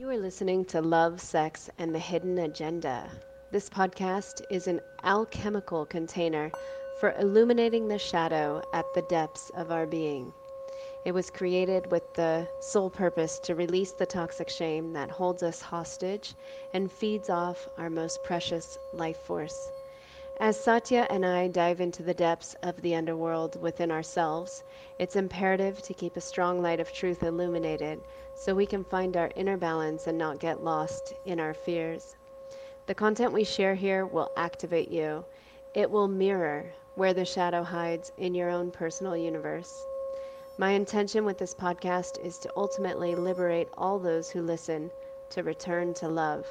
You are listening to Love, Sex, and the Hidden Agenda. This podcast is an alchemical container for illuminating the shadow at the depths of our being. It was created with the sole purpose to release the toxic shame that holds us hostage and feeds off our most precious life force. As Satya and I dive into the depths of the underworld within ourselves, it's imperative to keep a strong light of truth illuminated so we can find our inner balance and not get lost in our fears. The content we share here will activate you. It will mirror where the shadow hides in your own personal universe. My intention with this podcast is to ultimately liberate all those who listen to return to love.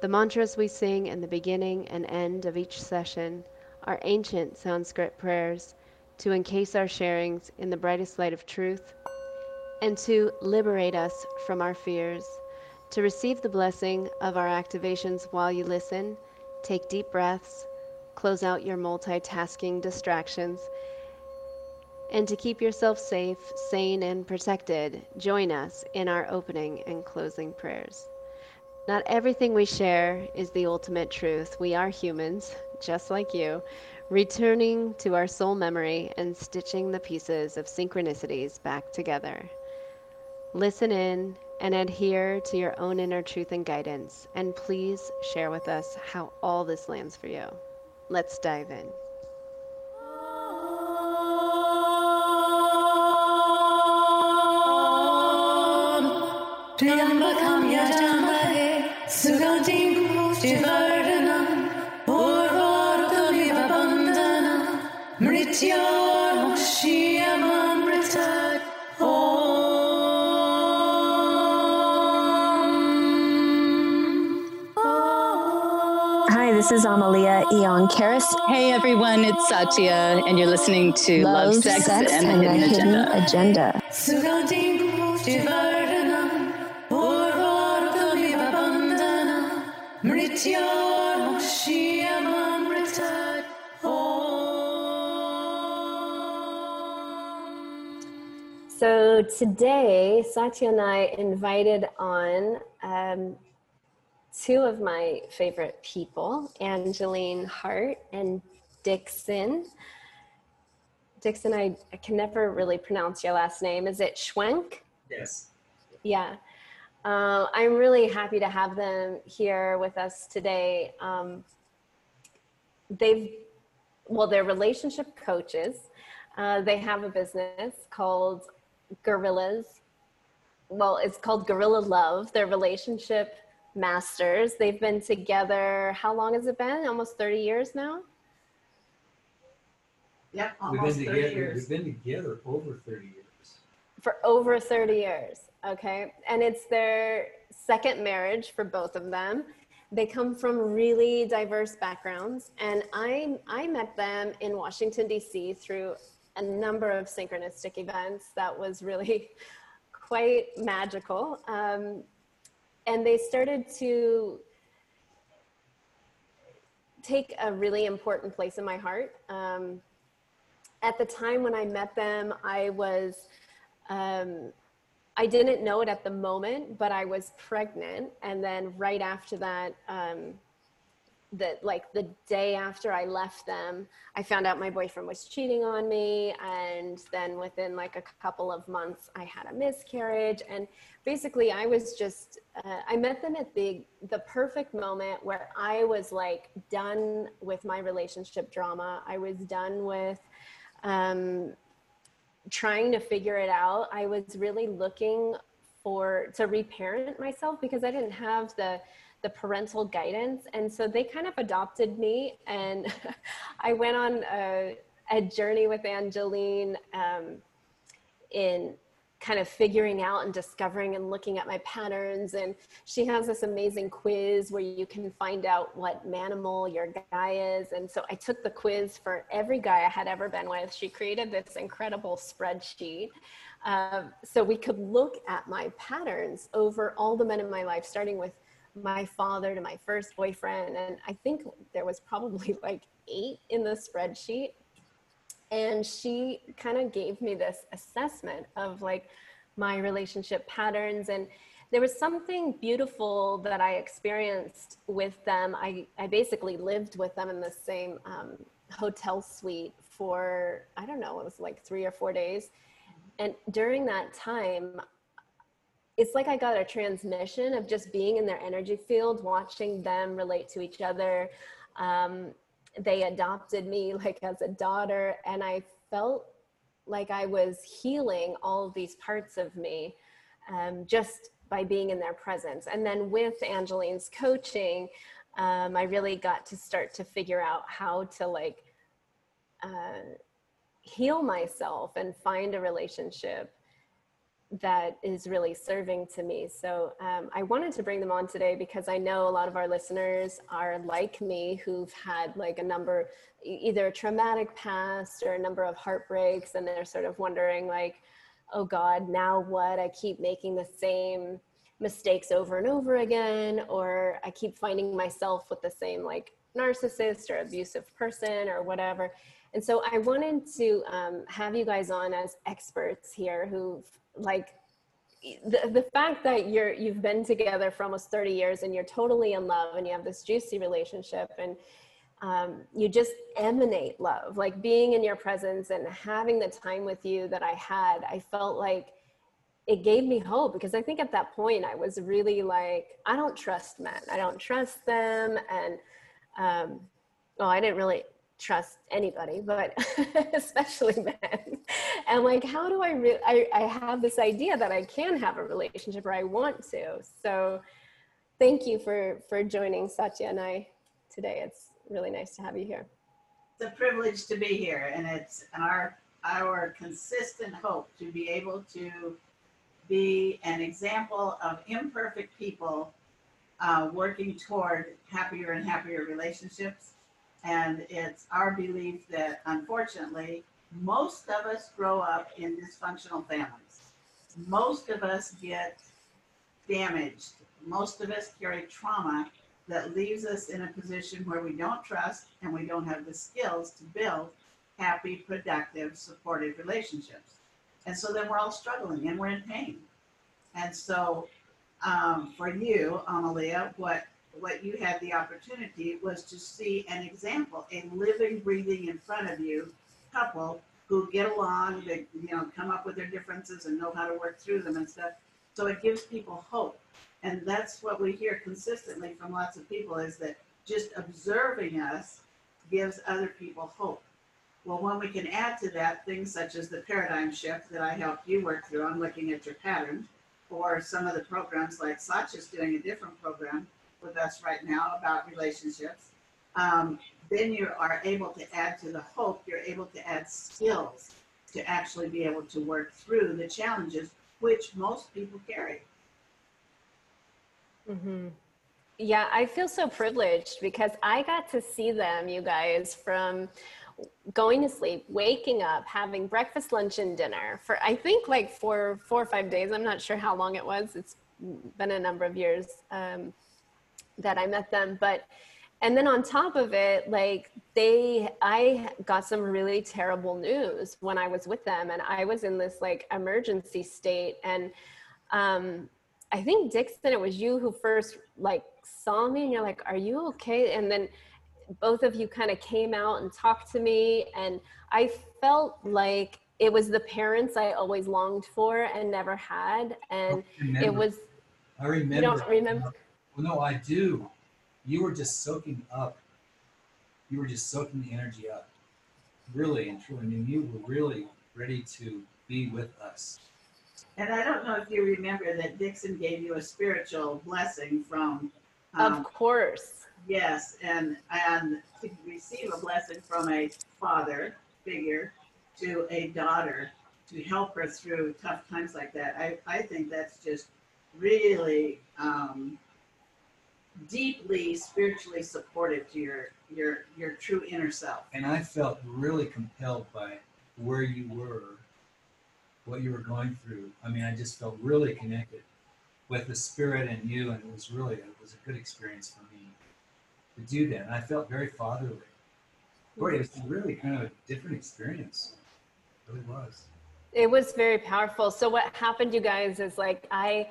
The mantras we sing in the beginning and end of each session are ancient Sanskrit prayers to encase our sharings in the brightest light of truth and to liberate us from our fears. To receive the blessing of our activations while you listen, take deep breaths, close out your multitasking distractions, and to keep yourself safe, sane, and protected, join us in our opening and closing prayers. Not everything we share is the ultimate truth. We are humans, just like you, returning to our soul memory and stitching the pieces of synchronicities back together. Listen in and adhere to your own inner truth and guidance, and please share with us how all this lands for you. Let's dive in. This is Amalia Eon Karis. Hey everyone, it's Satya, and you're listening to Love, Love Sex, Sex, and, and the Hidden, Hidden Agenda. So today, Satya and I invited on um, two of my favorite people, Angeline Hart and Dixon. Dixon, I, I can never really pronounce your last name. Is it Schwenk? Yes. Yeah. Uh, I'm really happy to have them here with us today. Um, they've, well, they're relationship coaches. Uh, they have a business called Gorillas. Well, it's called Gorilla Love. Their relationship masters. They've been together, how long has it been? Almost 30 years now? Yeah, almost we've been 30 together, years. We've been together over 30 years. For over 30 years, okay. And it's their second marriage for both of them. They come from really diverse backgrounds, and I, I met them in Washington, D.C. through a number of synchronistic events that was really quite magical. Um, and they started to take a really important place in my heart. Um, at the time when I met them, I was, um, I didn't know it at the moment, but I was pregnant. And then right after that, um, like the day after I left them, I found out my boyfriend was cheating on me. And then within like a couple of months, I had a miscarriage. And basically, I was just, uh, I met them at the, the perfect moment where I was like done with my relationship drama. I was done with um, trying to figure it out. I was really looking for to reparent myself because I didn't have the the parental guidance. And so they kind of adopted me, and I went on a, a, journey with Angeline um, in kind of figuring out and discovering and looking at my patterns. And she has this amazing quiz where you can find out what manimal your guy is. And so I took the quiz for every guy I had ever been with. She created this incredible spreadsheet. Uh, so we could look at my patterns over all the men in my life, starting with my father to my first boyfriend. And I think there was probably like eight in the spreadsheet. And she kind of gave me this assessment of like my relationship patterns. And there was something beautiful that I experienced with them. I, I basically lived with them in the same um, hotel suite for, I don't know, it was like three or four days. And during that time, it's like I got a transmission of just being in their energy field, watching them relate to each other. Um, they adopted me like as a daughter, and I felt like I was healing all these parts of me um, just by being in their presence. And then with Angeline's coaching, um, I really got to start to figure out how to like uh, heal myself and find a relationship that is really serving to me. So um, I wanted to bring them on today because I know a lot of our listeners are like me who've had like a number, either a traumatic past or a number of heartbreaks, and they're sort of wondering like, oh God, now what? I keep making the same mistakes over and over again, or I keep finding myself with the same like narcissist or abusive person or whatever. And so I wanted to um, have you guys on as experts here who've like the, the fact that you're you've been together for almost 30 years and you're totally in love and you have this juicy relationship and um, you just emanate love. Like being in your presence and having the time with you that i had i felt like it gave me hope because i think at that point i was really like i don't trust men. I don't trust them and um, well i didn't really trust anybody, but especially men. And like, how do I, I, I have this idea that I can have a relationship or I want to. So thank you for, for joining Satya and I today. It's really nice to have you here. It's a privilege to be here and it's our, our consistent hope to be able to be an example of imperfect people uh, working toward happier and happier relationships and it's our belief that unfortunately, most of us grow up in dysfunctional families. Most of us get damaged. Most of us carry trauma that leaves us in a position where we don't trust and we don't have the skills to build happy, productive, supportive relationships. And so then we're all struggling and we're in pain. And so um, for you, Amalia, what what you had the opportunity was to see an example, a living, breathing in front of you couple who get along, they you know come up with their differences and know how to work through them and stuff. So it gives people hope, and that's what we hear consistently from lots of people is that just observing us gives other people hope. Well, when we can add to that things such as the paradigm shift that I helped you work through on looking at your patterns, or some of the programs like Satya's doing a different program with us right now about relationships, um, then you are able to add to the hope, you're able to add skills to actually be able to work through the challenges which most people carry. Mm-hmm. Yeah, I feel so privileged because I got to see them, you guys, from going to sleep, waking up, having breakfast, lunch, and dinner for I think like four, four or five days. I'm not sure how long it was. It's been a number of years. Um, that I met them. But and then on top of it, like they, I got some really terrible news when I was with them, and I was in this like emergency state. And um, I think Dixon, it was you who first like saw me, and you're like, "Are you okay?" And then both of you kind of came out and talked to me, and I felt like it was the parents I always longed for and never had, and it was. I remember. You don't remember? Well, no, I do. You were just soaking up. You were just soaking the energy up. Really and truly. I mean, you were really ready to be with us. And I don't know if you remember that Dixon gave you a spiritual blessing from. Um, of course. Yes, and and to receive a blessing from a father figure to a daughter to help her through tough times like that. I, I think that's just really um, deeply spiritually supportive to your your your true inner self. And I felt really compelled by where you were, what you were going through. I mean, I just felt really connected with the spirit and you, and it was really it was a good experience for me to do that. And I felt very fatherly. Boy, it was really kind of a different experience. It really was. It was very powerful. So what happened, you guys, is like I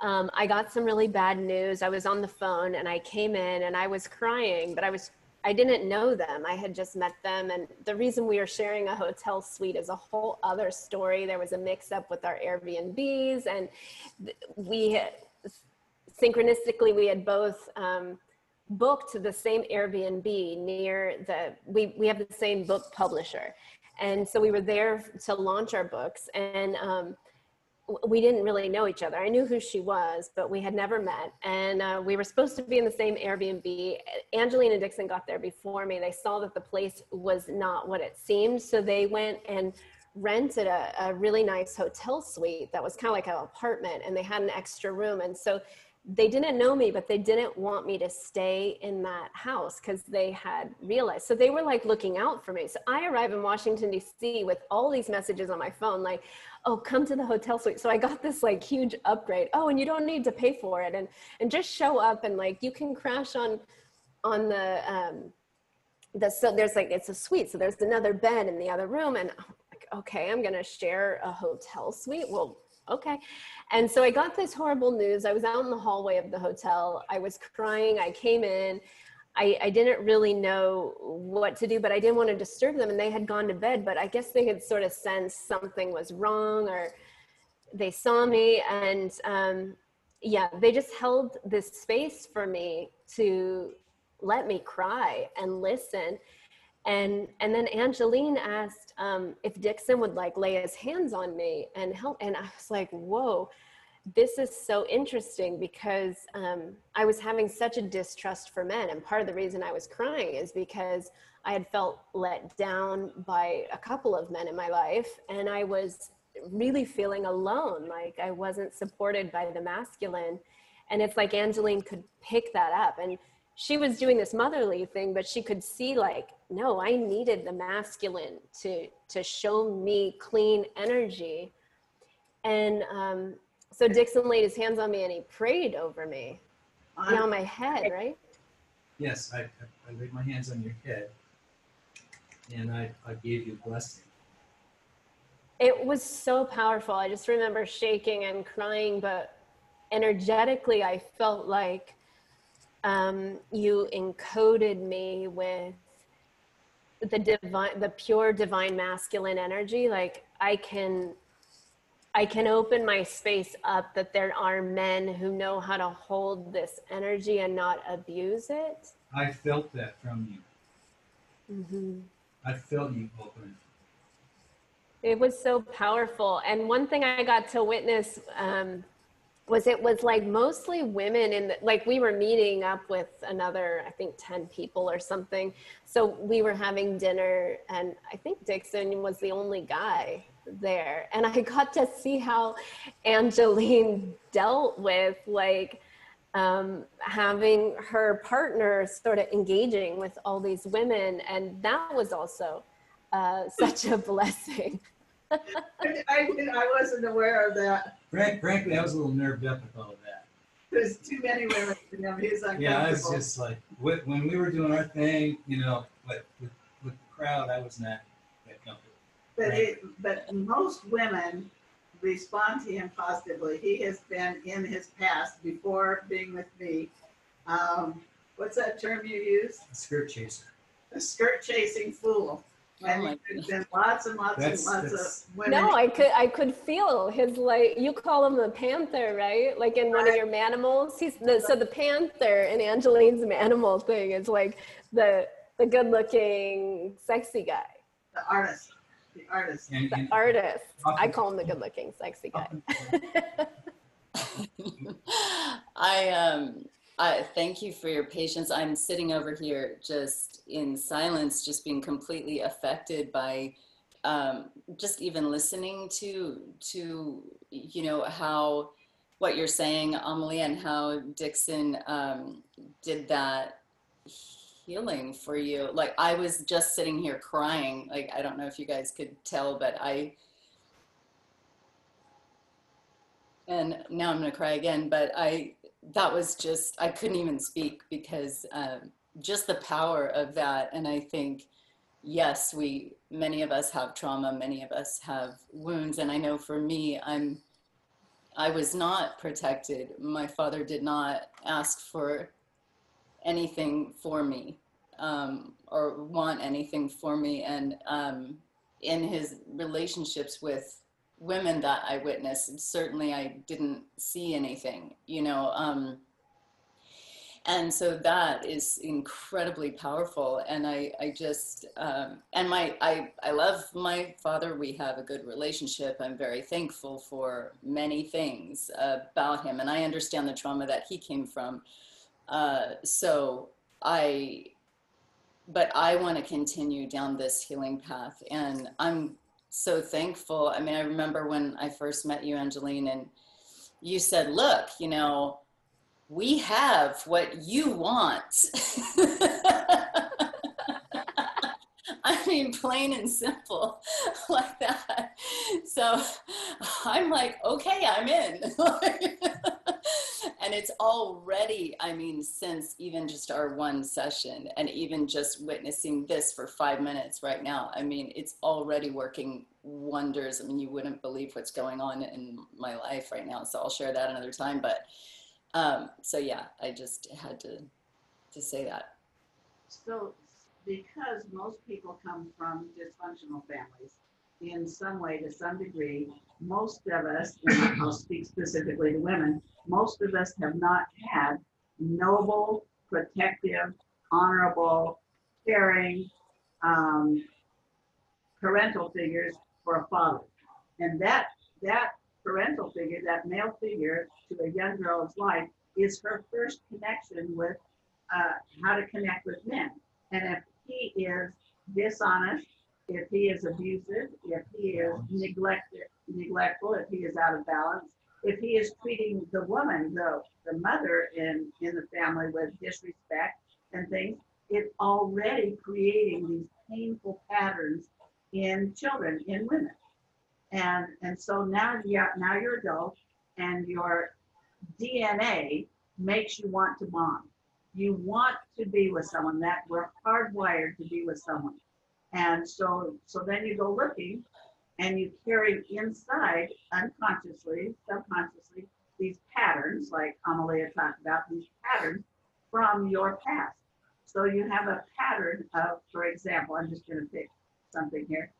um, I got some really bad news. I was on the phone and I came in and I was crying, but I was I didn't know them. I had just met them. And the reason we are sharing a hotel suite is a whole other story. There was a mix up with our Airbnbs, and we synchronistically, we had both um, booked the same Airbnb near the, we, we have the same book publisher. And so we were there to launch our books. And um, we didn't really know each other. I knew who she was, but we had never met. And uh, we were supposed to be in the same Airbnb. Angelina Dixon got there before me. They saw that the place was not what it seemed. So they went and rented a, a really nice hotel suite that was kind of like an apartment and they had an extra room. And so they didn't know me, but they didn't want me to stay in that house because they had realized. So they were like looking out for me. So I arrive in Washington, D.C. with all these messages on my phone, like, oh, come to the hotel suite. So I got this like huge upgrade. Oh, and you don't need to pay for it. And, and just show up and like you can crash on, on the, um, the, so there's like, it's a suite. So there's another bed in the other room. And I'm like, okay, I'm to share a hotel suite. Well, okay. And so I got this horrible news. I was out in the hallway of the hotel. I was crying. I came in. I, I didn't really know what to do, but I didn't want to disturb them. And they had gone to bed, but I guess they had sort of sensed something was wrong or they saw me. And um, yeah, they just held this space for me to let me cry and listen and and then angeline asked um, if dixon would like lay his hands on me and help and i was like whoa this is so interesting because um, i was having such a distrust for men and part of the reason i was crying is because i had felt let down by a couple of men in my life and i was really feeling alone like i wasn't supported by the masculine. And it's like angeline could pick that up and she was doing this motherly thing but she could see like no i needed the masculine to to show me clean energy. And um, so dixon laid his hands on me and he prayed over me. On, my head right? Yes I, I laid my hands on your head and i, I gave you a blessing. It was so powerful. I just remember shaking and crying but energetically i felt like um, you encoded me with the divine the pure divine masculine energy. Like i can i can open my space up that there are men who know how to hold this energy and not abuse it. I felt that from you. Mm-hmm. i felt you open. It was so powerful. And one thing i got to witness um, was it was like mostly women in the, like we were meeting up with another i think 10 people or something. So we were having dinner and i think dixon was the only guy there and i got to see how angeline dealt with like um, having her partner sort of engaging with all these women and that was also uh, such a blessing I, I, I wasn't aware of that. Frank, frankly, I was a little nerved up with all of that. There's too many women. You know, he's uncomfortable. Yeah, I was just like, when we were doing our thing, you know, but with, with the crowd, I was not that comfortable. But it, but most women respond to him positively. He has been in his past before being with me. Um, what's that term you use? A skirt chaser. A skirt chasing fool. And oh there's been lots and lots that's, and lots of women. No, I could I could feel his like you call him the panther, right? Like in right. one of your manimals. He's the so the panther in Angeline's manimal thing is like the the good looking sexy guy. The artist. The artist. And, the artist. I call him the good looking sexy guy. I um uh, thank you for your patience. I'm sitting over here just in silence, just being completely affected by um, just even listening to to you know how what you're saying, Amalia, and how Dixon um, did that healing for you. Like I was just sitting here crying. Like I don't know if you guys could tell, but I. And now I'm going to cry again, but I that was just I couldn't even speak because um, just the power of that. And I think yes, we many of us have trauma, many of us have wounds, and I know for me, I'm I was not protected. My father did not ask for anything for me um, or want anything for me. And um, in his relationships with women that I witnessed, certainly I didn't see anything, you know. Um, and so that is incredibly powerful and i i just um, and my i i love my father we have a good relationship i'm very thankful for many things about him and i understand the trauma that he came from uh, so i but i want to continue down this healing path and i'm so thankful i mean i remember when i first met you angeline and you said look you know we have what you want. I mean, plain and simple, like that. So I'm like, okay, I'm in. and it's already, I mean, since even just our one session and even just witnessing this for five minutes right now, I mean, it's already working wonders. I mean, you wouldn't believe what's going on in my life right now. So I'll share that another time. But um, so yeah, I just had to to say that. So, because most people come from dysfunctional families in some way to some degree, most of us, and I'll speak specifically to women, most of us have not had noble, protective, honorable, caring, um, parental figures for a father. And that that parental figure, that male figure to a young girl's life, is her first connection with uh, how to connect with men. And if he is dishonest, if he is abusive, if he is neglected, neglectful, if he is out of balance, if he is treating the woman, the, the mother in, in the family with disrespect and things, it's already creating these painful patterns in children, in women. And and so now you're now you're adult and your DNA makes you want to bond. You want to be with someone that we're hardwired to be with someone. And so so then you go looking and you carry inside unconsciously, subconsciously, these patterns, like Amalia talked about, these patterns from your past. So you have a pattern of, for example, I'm just going to pick something here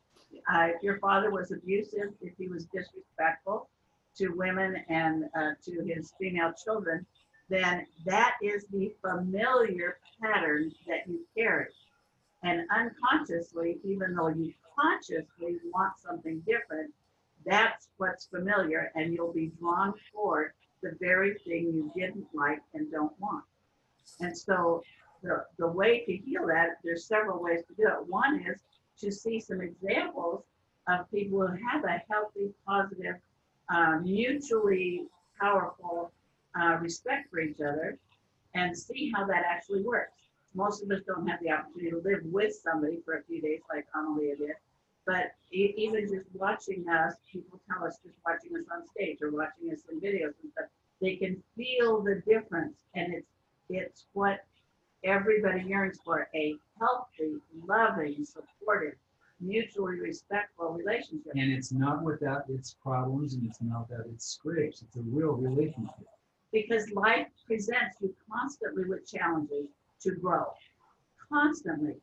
uh, if your father was abusive, if he was disrespectful to women and uh, to his female children, then that is the familiar pattern that you carry. And unconsciously, even though you consciously want something different, that's what's familiar, and you'll be drawn toward the very thing you didn't like and don't want. And so, the, the way to heal that, there's several ways to do it. One is to see some examples of people who have a healthy, positive, uh, mutually powerful uh, respect for each other and see how that actually works. Most of us don't have the opportunity to live with somebody for a few days like Amalia did. But even just watching us, people tell us just watching us on stage or watching us in videos and stuff, they can feel the difference. And it's it's what everybody yearns for a healthy, loving, supportive, mutually respectful relationship. And it's not without its problems and it's not without its scrapes. It's a real relationship. Because life presents you constantly with challenges to grow. Constantly.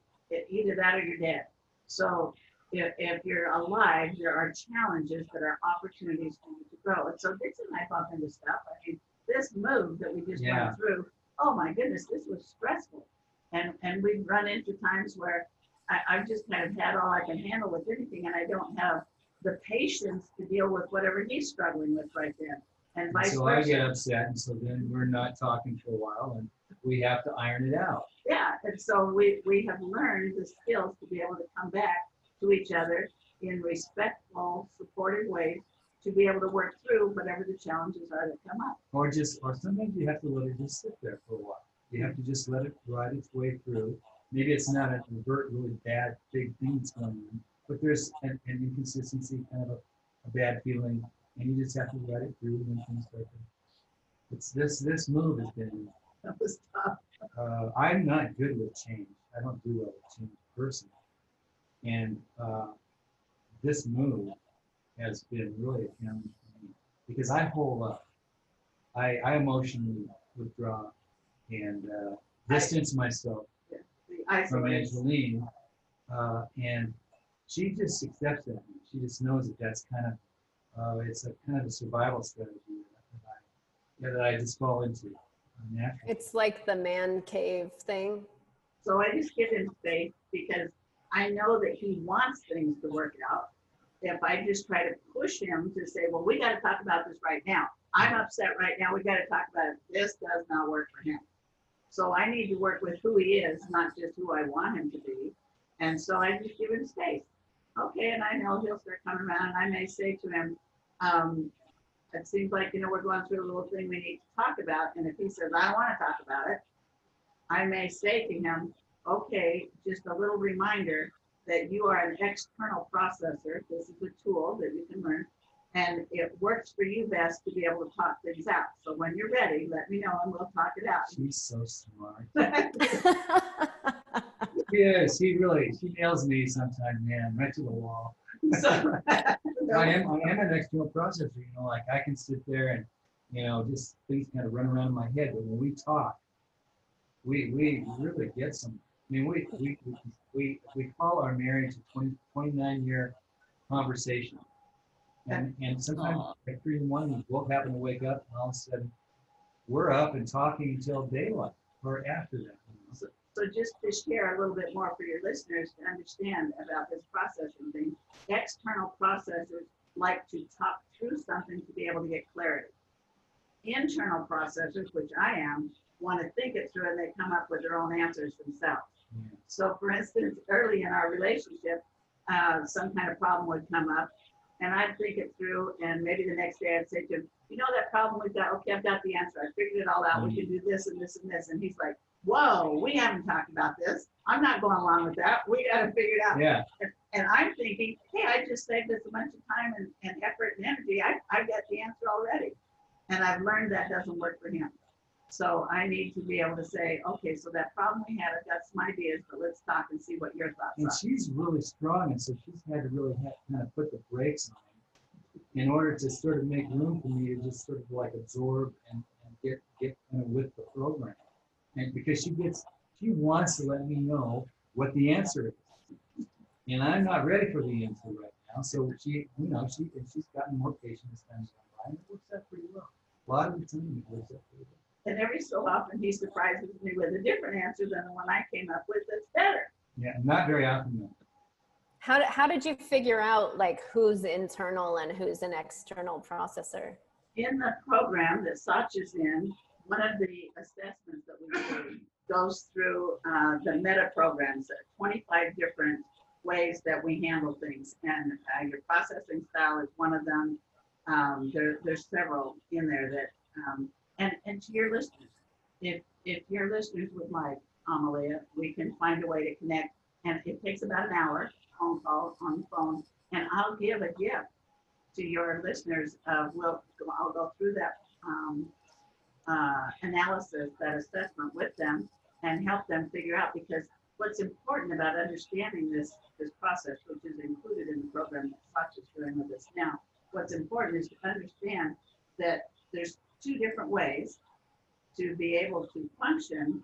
Either that or you're dead. So if, if you're alive, there are challenges that are opportunities for you to grow. And so Dixon and I bump into stuff. I mean, this move that we just yeah. went through oh my goodness, this was stressful. And and we've run into times where I, I've just kind of had all I can handle with anything, and I don't have the patience to deal with whatever he's struggling with right then. And vice so versa. I get upset, and so then we're not talking for a while, and we have to iron it out. Yeah, and so we, we have learned the skills to be able to come back to each other in respectful, supportive ways to be able to work through whatever the challenges are that come up. Or just, or sometimes you have to let it just sit there for a while. You have to just let it ride its way through. Maybe it's not a overt, really bad, big thing that's going on, but there's an, an inconsistency, kind of a, a, bad feeling, and you just have to let it through and things start to. It's this this move has been. That was tough. Uh, I'm not good with change. I don't do well with change personally, and uh, this move has been really a challenge for me. because I hold up. I, I emotionally withdraw and uh, distance myself The from. Angeline, uh, and she just accepts that. She just knows that that's kind of uh, it's a kind of a survival strategy that I, that I just fall into It's like the man cave thing. So I just give him space because I know that he wants things to work out. If I just try to push him to say, well, we got to talk about this right now. I'm upset right now. We got to talk about it. This does not work for him. So I need to work with who he is, not just who I want him to be. And so I just give him space. Okay, and I know he'll start coming around, and I may say to him, um, it seems like, you know, we're going through a little thing we need to talk about. And if he says, I don't want to talk about it, I may say to him, okay, just a little reminder that you are an external processor. This is a tool that you can learn. And it works for you best to be able to talk things out. So when you're ready, let me know and we'll talk it out. She's so smart. Yeah, she really she nails me sometimes, man, right to the wall. So- I am I am an external processor, you know, like I can sit there and you know just things kind of run around in my head, but when we talk, we we really get some. I mean, we we we we, call our marriage a 20, 29 year conversation, and and sometimes Aw. at three in one, we both happen to wake up, and all of a sudden, we're up and talking until daylight or after that. So just to share a little bit more for your listeners to understand about this processing thing, external processors like to talk through something to be able to get clarity. Internal processors, which I am, want to think it through and they come up with their own answers themselves. So for instance, early in our relationship, uh, some kind of problem would come up and I'd think it through and maybe the next day I'd say to him, you know that problem we've got, okay, I've got the answer. I figured it all out. We can do this and this and this. And he's like, whoa, we haven't talked about this. I'm not going along with that. We got to figure it out. Yeah, And I'm thinking, hey, I just saved us a bunch of time and, and effort and energy. I, I got the answer already. And I've learned that doesn't work for him. So I need to be able to say, okay, so that problem we had, I've got some ideas, but let's talk and see what your thoughts and are. she's really strong, and so she's had to really have, kind of put the brakes on in order to sort of make room for me to just sort of like absorb and, and get get kind of with the program. And because she gets, she wants to let me know what the answer is, and I'm not ready for the answer right now. So she, you know, she and she's gotten more patient as time's gone by, and it works out pretty well. A lot of the time, it works out pretty well. And every so often he surprises me with a different answer than the one I came up with that's better. Yeah, not very often though. How, did- how did you figure out like who's internal and who's an external processor? in the program that Satya's in, one of the assessments that we do goes through uh, the meta programs, uh, 25 different ways that we handle things. And uh, your processing style is one of them. Um, there, there's several in there that, um, and, and to your listeners, if, if your listeners would like, Amalia, we can find a way to connect. And it takes about an hour, phone call on the phone, and I'll give a gift to your listeners, uh, we'll, I'll go through that, um, uh, analysis, that assessment with them and help them figure out, because what's important about understanding this, this process, which is included in the program that Satya's doing with us now, what's important is to understand that there's two different ways to be able to function.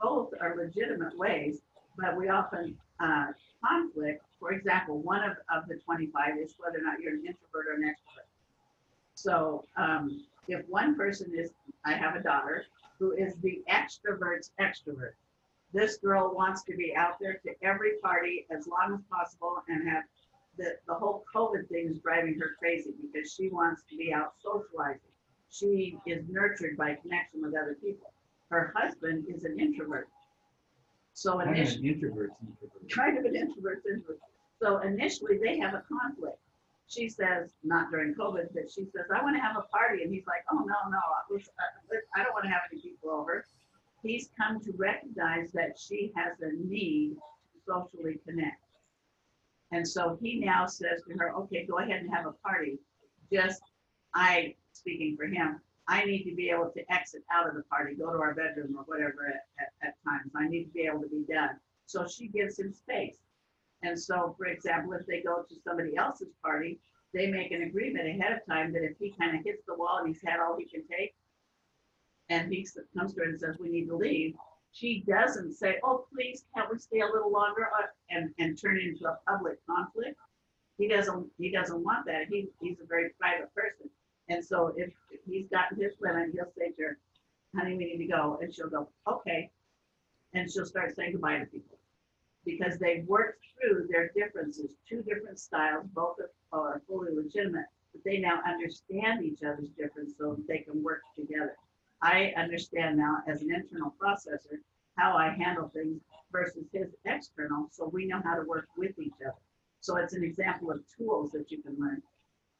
Both are legitimate ways, but we often, uh, conflict, for example, one of, of the 25 is whether or not you're an introvert or an extrovert. So um, if one person is, I have a daughter who is the extrovert's extrovert. This girl wants to be out there to every party as long as possible and have the, the whole COVID thing is driving her crazy because she wants to be out socializing. She is nurtured by connection with other people. Her husband is an introvert. So initially, an introvert. introvert. kind of an introvert introvert. So initially they have a conflict. She says, not during COVID, but she says, I want to have a party. And he's like, oh, no, no, I don't want to have any people over. He's come to recognize that she has a need to socially connect. And so he now says to her, okay, go ahead and have a party. Just, I, speaking for him, I need to be able to exit out of the party, go to our bedroom or whatever at, at, at times. I need to be able to be done. So she gives him space. And so, for example, if they go to somebody else's party, they make an agreement ahead of time that if he kind of hits the wall and he's had all he can take, and he comes to her and says, we need to leave, she doesn't say, oh, please, can't we stay a little longer, uh, and, and turn into a public conflict. He doesn't, he doesn't want that. He, he's a very private person. And so if he's gotten his limit, he'll say to her, honey, we need to go, and she'll go, okay. And she'll start saying goodbye to people. Because they worked through their differences, two different styles, both are- fully legitimate, but they now understand each other's difference so they can work together. I understand now as an internal processor, how I handle things versus his external, so we know how to work with each other. So it's an example of tools that you can learn.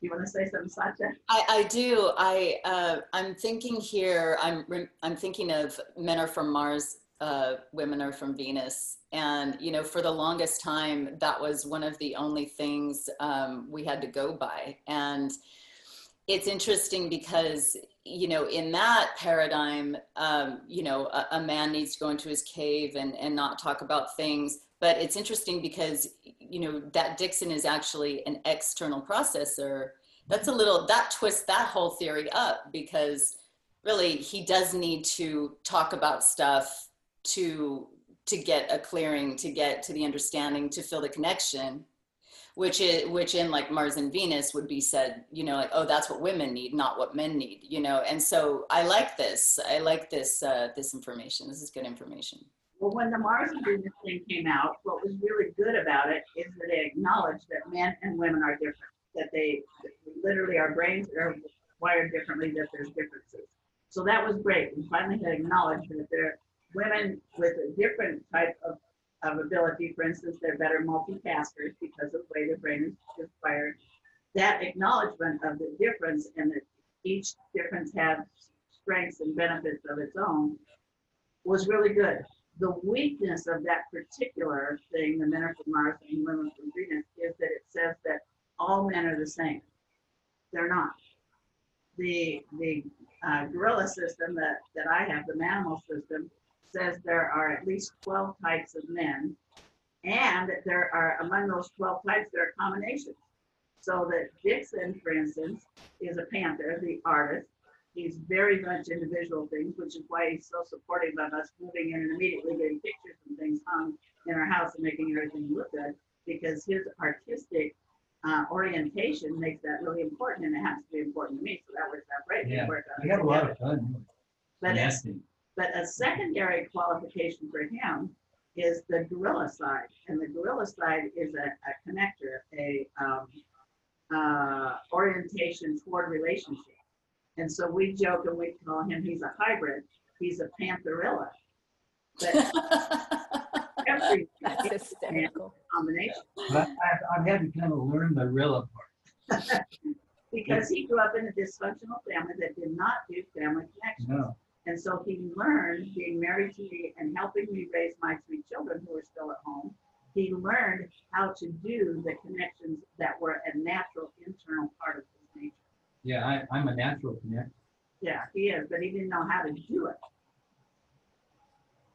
Do you want to say something, Satya? I, I do. I uh, I'm thinking here. I'm I'm thinking of men are from Mars, uh, women are from Venus, and you know, for the longest time, that was one of the only things um, we had to go by. And it's interesting because you know, in that paradigm, um, you know, a, a man needs to go into his cave and and not talk about things. But it's interesting because you know that Dixon is actually an external processor that's a little that twists that whole theory up because really he does need to talk about stuff to to get a clearing to get to the understanding to feel the connection which is which in like mars and venus would be said you know like oh that's what women need not what men need you know and so i like this i like this uh, this information this is good information Well, when the Mars and Venus thing came out, what was really good about it is that they acknowledged that men and women are different, that they literally our brains are wired differently, that there's differences. So that was great. We finally had acknowledged that there women with a different type of, of ability, for instance, they're better multitaskers because of the way the brain is is wired. That acknowledgement of the difference and that each difference has strengths and benefits of its own was really good the weakness of that particular thing, the men are from Mars and women from Venus, is that it says that all men are the same. They're not. The the uh, gorilla system that, that I have, the manimal system, says there are at least 12 types of men, and there are among those 12 types there are combinations. So that Dixon, for instance, is a panther, the artist, He's very much into visual things, which is why he's so supportive of us moving in and immediately getting pictures and things hung in our house and making everything look good. Because his artistic uh, orientation makes that really important, and it has to be important to me. So that works out great. We Yeah, work We have a lot of fun. But Nesting. But a secondary qualification for him is the gorilla side, and the gorilla side is a, a connector, a um, uh, orientation toward relationships. And so we joke and we call him, he's a hybrid. He's a pantherilla. Every That's hysterical. combination, I've, I've had to kind of learn the gorilla part. because he grew up in a dysfunctional family that did not do family connections. No, And so he learned, being married to me and helping me raise my three children who are still at home, he learned how to do the connections that were a natural internal part of his nature. yeah, I, I'm a natural connector. Yeah, he is, but he didn't know how to do it.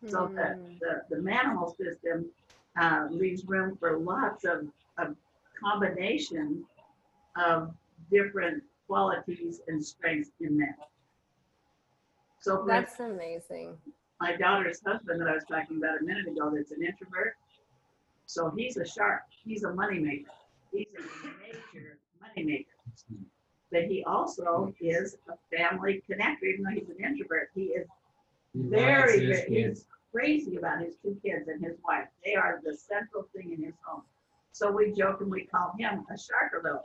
So the, Mm. the, the manimal system uh, leaves room for lots of, of combination of different qualities and strengths in men. So for That's amazing. my daughter's husband that I was talking about a minute ago that's an introvert. So he's a shark. He's a moneymaker. He's a major moneymaker. But he also is a family connector, even though he's an introvert. He is He very, his very kids. he's crazy about his two kids and his wife. They are the central thing in his home. So we joke and we call him a sharkerville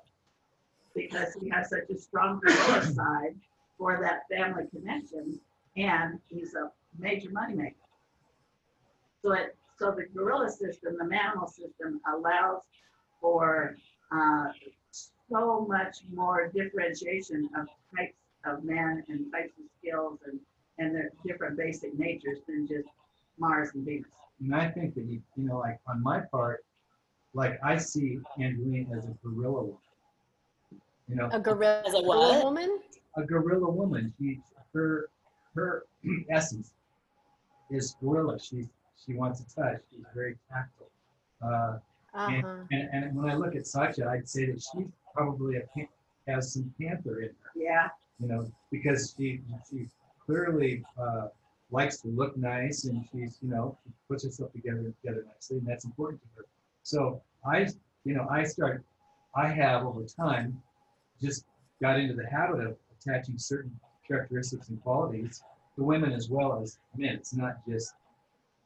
because he has such a strong gorilla side for that family connection, and he's a major moneymaker. So it, so the gorilla system, the manimal system allows for uh, so much more differentiation of types of men and types of skills and, and their different basic natures than just Mars and Venus. And I think that, you, you know, like on my part, like I see Angeline as a gorilla woman. You know, A gorilla As a what? woman? a gorilla woman. She, her, her essence is gorilla. She's, she wants to touch. She's very tactile. Uh, Uh-huh. And, and, and when I look at Satya, I'd say that she probably a, has some panther in her, Yeah, you know, because she she clearly uh, likes to look nice and she's you know she puts herself together together nicely and that's important to her. So I you know I start I have over time just got into the habit of attaching certain characteristics and qualities to women as well as men. It's not just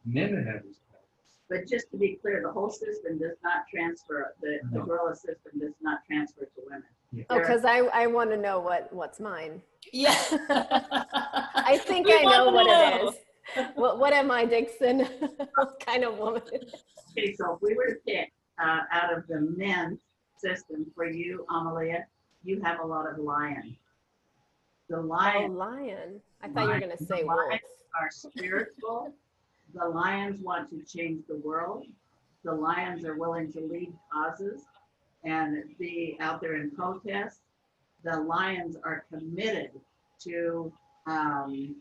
men that have these qualities. but just to be clear, the whole system does not transfer, the, the No. gorilla system does not transfer to women. Oh, because I, I want to know what, what's mine. Yeah. I think We I know wanna what know. it is. What, what am I, Dixon? what kind of woman? Okay, so if we were to pick uh, out of the men system for you, Amalia, you have a lot of lion. The Oh, lion lion. I thought you were going to say The wolf. lions are spiritual. The lions want to change the world. The lions are willing to lead causes and be out there in protest. The lions are committed to um,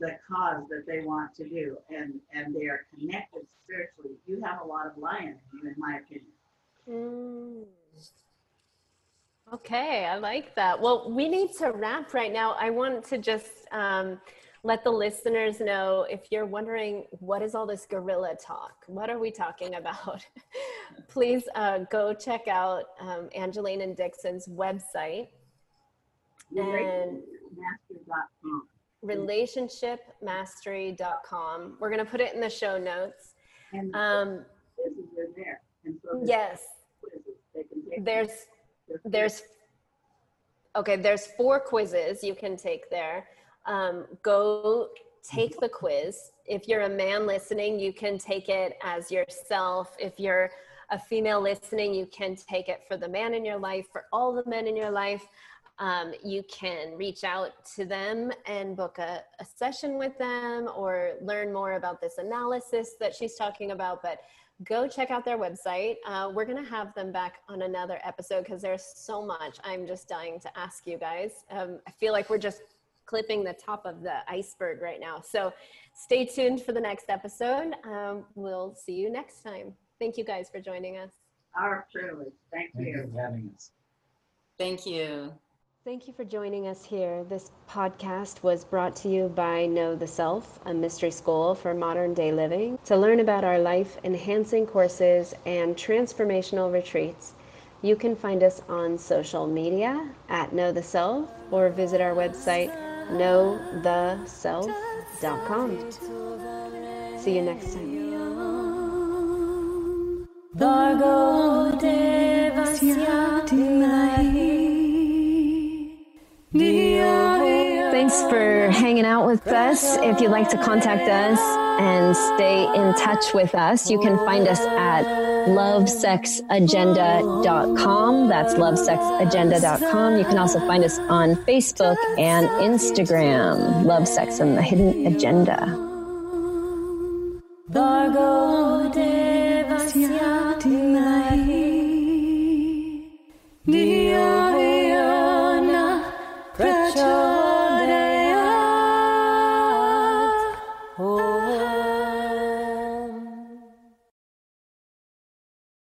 the cause that they want to do, and and they are connected spiritually. You have a lot of lions, in you, in my opinion. Mm. Okay, I like that. Well, we need to wrap right now. I want to just um, let the listeners know if you're wondering what is all this gorilla talk? What are we talking about? Please uh, go check out um, Angeline and Dixon's website, And- relationshipmastery.com. We're going to put it in the show notes. Um, quizzes are there. And so there's yes, quizzes they can take. there's there's okay there's four quizzes you can take there. Um, go take the quiz. If you're a man listening you can take it as yourself. If you're a female listening you can take it for the man in your life for all the men in your life. Um, you can reach out to them and book a, a session with them or learn more about this analysis that she's talking about. But go check out their website. Uh, we're going to have them back on another episode because there's so much I'm just dying to ask you guys. Um, I feel like we're just clipping the top of the iceberg right now. So stay tuned for the next episode. Um, we'll see you next time. Thank you guys for joining us. Our privilege. Thank Thank you you. for having us. Thank you. Thank you for joining us here. This podcast was brought to you by Know the Self, a mystery school for modern day living. To learn about our life enhancing courses and transformational retreats, you can find us on social media at Know the Self or visit our website knowtheself.com. See you next time. Thanks for hanging out with us. If you'd like to contact us and stay in touch with us, you can find us at lovesexagenda.com. That's lovesexagenda.com. You can also find us on Facebook and Instagram, Love, Sex, and the Hidden Agenda.